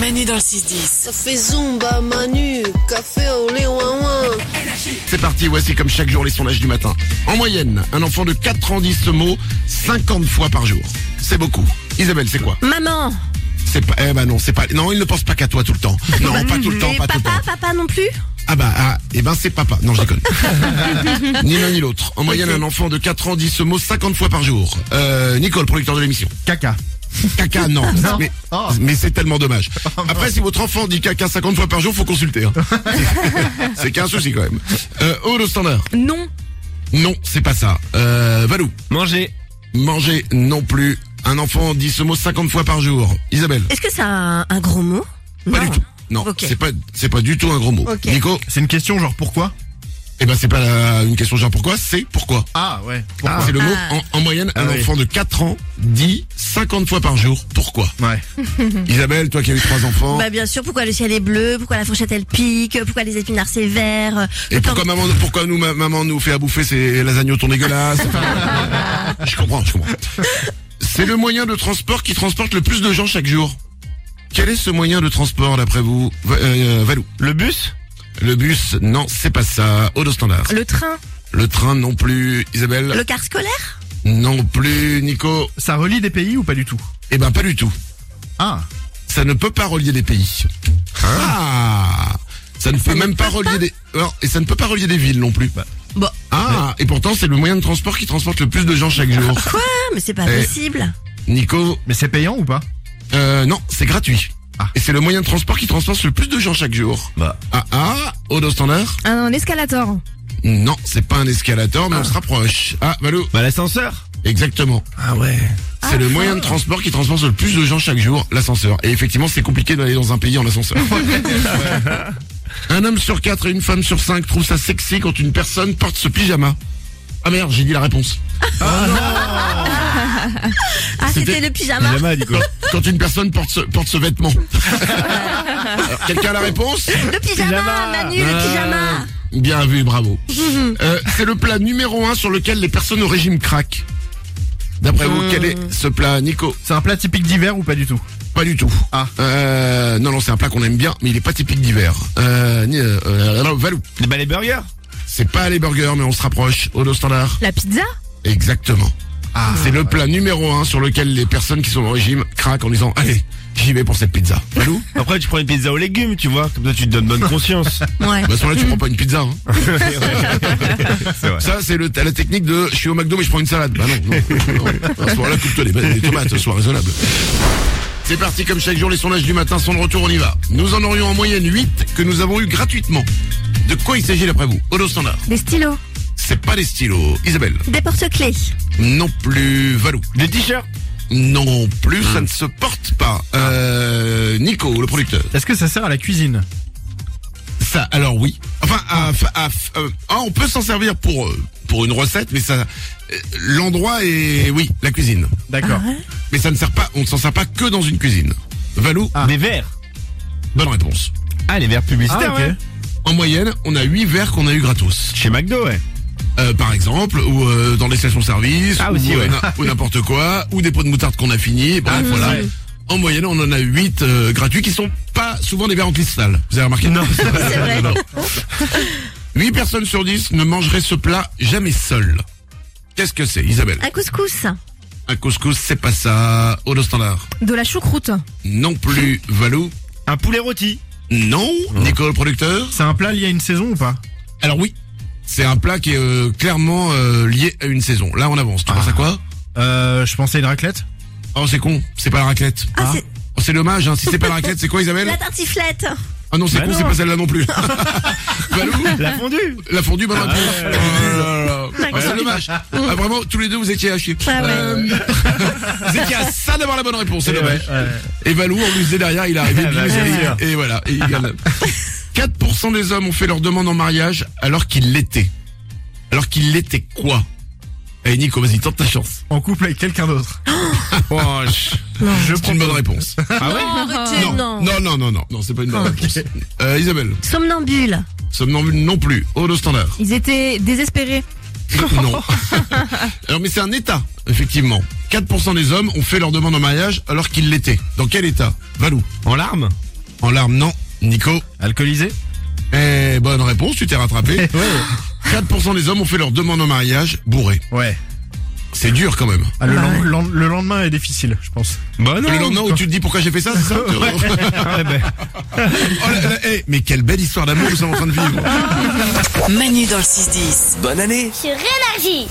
Manu dans le 6-10. Ça fait Zumba, Manu, café au lait, ouin ouin. C'est parti, voici comme chaque jour les sondages du matin. En moyenne, un enfant de 4 ans dit ce mot 50 fois par jour. C'est beaucoup. Isabelle, c'est quoi? Maman C'est pas, eh ben non, c'est pas, non, il ne pense pas qu'à toi tout le temps. Non, pas tout le temps, Et pas tout le papa, temps. papa non plus? Ah bah, ah, eh ben c'est papa. Non, je déconne. ni l'un ni l'autre. En moyenne, un enfant de 4 ans dit ce mot 50 fois par jour. Euh, Nicole, producteur de l'émission. Caca. Caca, non. Non. Mais, Oh. mais c'est tellement dommage. Après, si votre enfant dit caca 50 fois par jour, faut consulter. hein. c'est qu'un souci quand même. Euh, Aude au standard. Non. Non, c'est pas ça. Euh, Valou. Manger. Manger non plus. Un enfant dit ce mot 50 fois par jour. Isabelle. Est-ce que c'est un, un gros mot? Pas Non. du tout. Non, c'est pas c'est pas du tout un gros mot. Nico. C'est une question genre pourquoi? Eh ben c'est pas la- une question genre pourquoi, c'est pourquoi. Ah ouais. C'est le mot Ah. en, en moyenne un Ah oui. enfant de 4 ans dit 50 fois par jour pourquoi. Ouais. Isabelle, toi qui as eu trois enfants. Bah bien sûr, pourquoi le ciel est bleu, pourquoi la fourchette elle pique, pourquoi les épinards c'est vert. euh, Et pourquoi maman, pourquoi nous, ma- maman nous fait à bouffer ces lasagnes au thon dégueulasses Enfin, Je comprends, je comprends. C'est le moyen de transport qui transporte le plus de gens chaque jour. Quel est ce moyen de transport d'après vous, euh, Valou Le bus? Le bus, non, c'est pas ça. Au standard. Le train, Le train non plus. Isabelle le car scolaire Non plus. Nico Ça relie des pays ou pas du tout Eh ben pas du tout. Ah. Ça ne peut pas relier des pays. Ah Ça ne peut même pas relier des... Alors, et ça ne peut pas relier des villes non plus. Bon, Ah, et pourtant c'est le moyen de transport qui transporte le plus de gens chaque jour. quoi? Mais c'est pas Eh. possible. Nico, Mais c'est payant ou pas? Euh, non, c'est gratuit. Ah. Et c'est le moyen de transport qui transporte le plus de gens chaque jour. Bah. Ah ah, au standard Un escalator. Non, c'est pas un escalator, mais on se rapproche. Ah, Valou Bah l'ascenseur. Exactement. Ah ouais. C'est le moyen de transport qui transporte le plus de gens chaque jour, l'ascenseur. Et effectivement, c'est compliqué d'aller dans un pays en ascenseur. un homme sur quatre et une femme sur cinq trouvent ça sexy quand une personne porte ce pyjama. Ah merde, j'ai dit la réponse. Ah, C'était- le pyjama. Quand une personne porte ce, porte ce vêtement. Alors, Quelqu'un a la réponse Le pyjama, Pyjama. Manu, le pyjama. Bien vu, bravo. Euh, c'est le plat numéro un sur lequel les personnes au régime craquent. D'après vous, quel est ce plat, Nico C'est un plat typique d'hiver ou pas du tout Pas du tout. Ah. Euh, non, non, c'est un plat qu'on aime bien, mais il est pas typique d'hiver. Euh, euh, euh, alors, Valou. Bah les burgers. C'est pas les burgers, mais on se rapproche. Au standard. La pizza? Exactement. Ah. c'est le plat numéro un sur lequel les personnes qui sont au régime craquent en disant Allez, j'y vais pour cette pizza. Valou Après, tu prends une pizza aux légumes, tu vois. Comme ça, tu te donnes bonne conscience. Ouais. Bah, à ce moment-là, tu prends pas une pizza. Hein. C'est vrai. Ça, c'est le, la technique de je suis au McDo, mais je prends une salade. Bah non, non, non. À ce moment-là, coupe-toi les, les tomates, sois raisonnable. C'est parti, comme chaque jour, les sondages du matin sont de retour, on y va. Nous en aurions en moyenne 8 que nous avons eu gratuitement. De quoi il s'agit d'après vous? Odo standard. Des stylos. C'est pas des stylos. Isabelle. Des porte-clés. Non plus. Valou. Des t-shirts. Non plus, ça ne se porte pas. Euh, Nico, le producteur. Est-ce que ça sert à la cuisine? Ça, alors oui. Enfin, à- à- euh, ah, on peut s'en servir pour euh, pour une recette, mais ça, euh, l'endroit est, oui, la cuisine. D'accord. Mais ça ne sert pas, on ne s'en sert pas que dans une cuisine. Valou, Ah. Des verres. bonne réponse. Ah, les verres publicitaires, Ah, ok. ouais. En moyenne, on a 8 verres qu'on a eu gratos. Chez McDo, ouais. Euh, par exemple, ou euh, dans les stations-service, Ah, ou, euh, ouais. ou n'importe quoi, ou des pots de moutarde qu'on a fini. Bref, Ah, voilà. ouais. En moyenne, on en a 8 euh, gratuits qui sont pas souvent des verres en cristal. Vous avez remarqué? Non, C'est vrai. 8 personnes sur 10 ne mangeraient ce plat jamais seul. Qu'est-ce que c'est, Isabelle? Un couscous. Un couscous, c'est pas ça. Au standard. De la choucroute. Non plus. Valou? Un poulet rôti. Non. Nico, le producteur? C'est un plat lié à une saison ou pas? Alors oui, c'est un plat qui est euh, clairement euh, lié à une saison. Là, on avance. Tu penses à quoi? Euh, je pensais à une raclette. Oh, c'est con. C'est pas la raclette. Ah, c'est Oh, c'est dommage. Hein. Si c'est pas la raclette, c'est quoi, Isabelle? La tartiflette. Ah non, c'est Bah con. non. C'est pas celle-là non plus. Valou La fondue. La fondue, bonne réponse. ouais, ouais. Oh là là. D'accord. Ah, c'est dommage. Ah, vraiment, tous les deux, vous étiez à chier. Ah ouais. Euh, vous étiez à ça d'avoir la bonne réponse. C'est Et dommage. ouais, ouais. Et Valou, on lui faisait derrière, il est arrivé. Ah, bah, bien sûr. et voilà, et il gagne. 4% des hommes ont fait leur demande en mariage alors qu'ils l'étaient. Alors qu'ils l'étaient quoi? Eh Nico, vas-y, tente ta chance. En couple avec quelqu'un d'autre. Oh, je- c'est une bonne réponse. Ah ouais Arrêtez, Non, non. non, non, non, non, non, c'est pas une bonne Ok. réponse. Euh, Isabelle, Somnambule. somnambule non plus. Holo standard. Ils étaient désespérés. Non. Alors, mais c'est un état, effectivement. 4% des hommes ont fait leur demande en mariage alors qu'ils l'étaient. Dans quel état? Valou En larmes? En larmes, non. Nico Alcoolisé Eh, bonne réponse, tu t'es rattrapé. Ouais. 4% des hommes ont fait leur demande en mariage bourré. Ouais. C'est dur quand même. Ah, le, Bah lend- ouais. lend- le lendemain est difficile, je pense. Bah non. le lendemain où tu te dis pourquoi j'ai fait ça, c'est ça Ouais, ben, Oh là là, eh, Mais quelle belle histoire d'amour nous sommes en train de vivre. Manu dans le 6-10. Bonne année sur Énergie.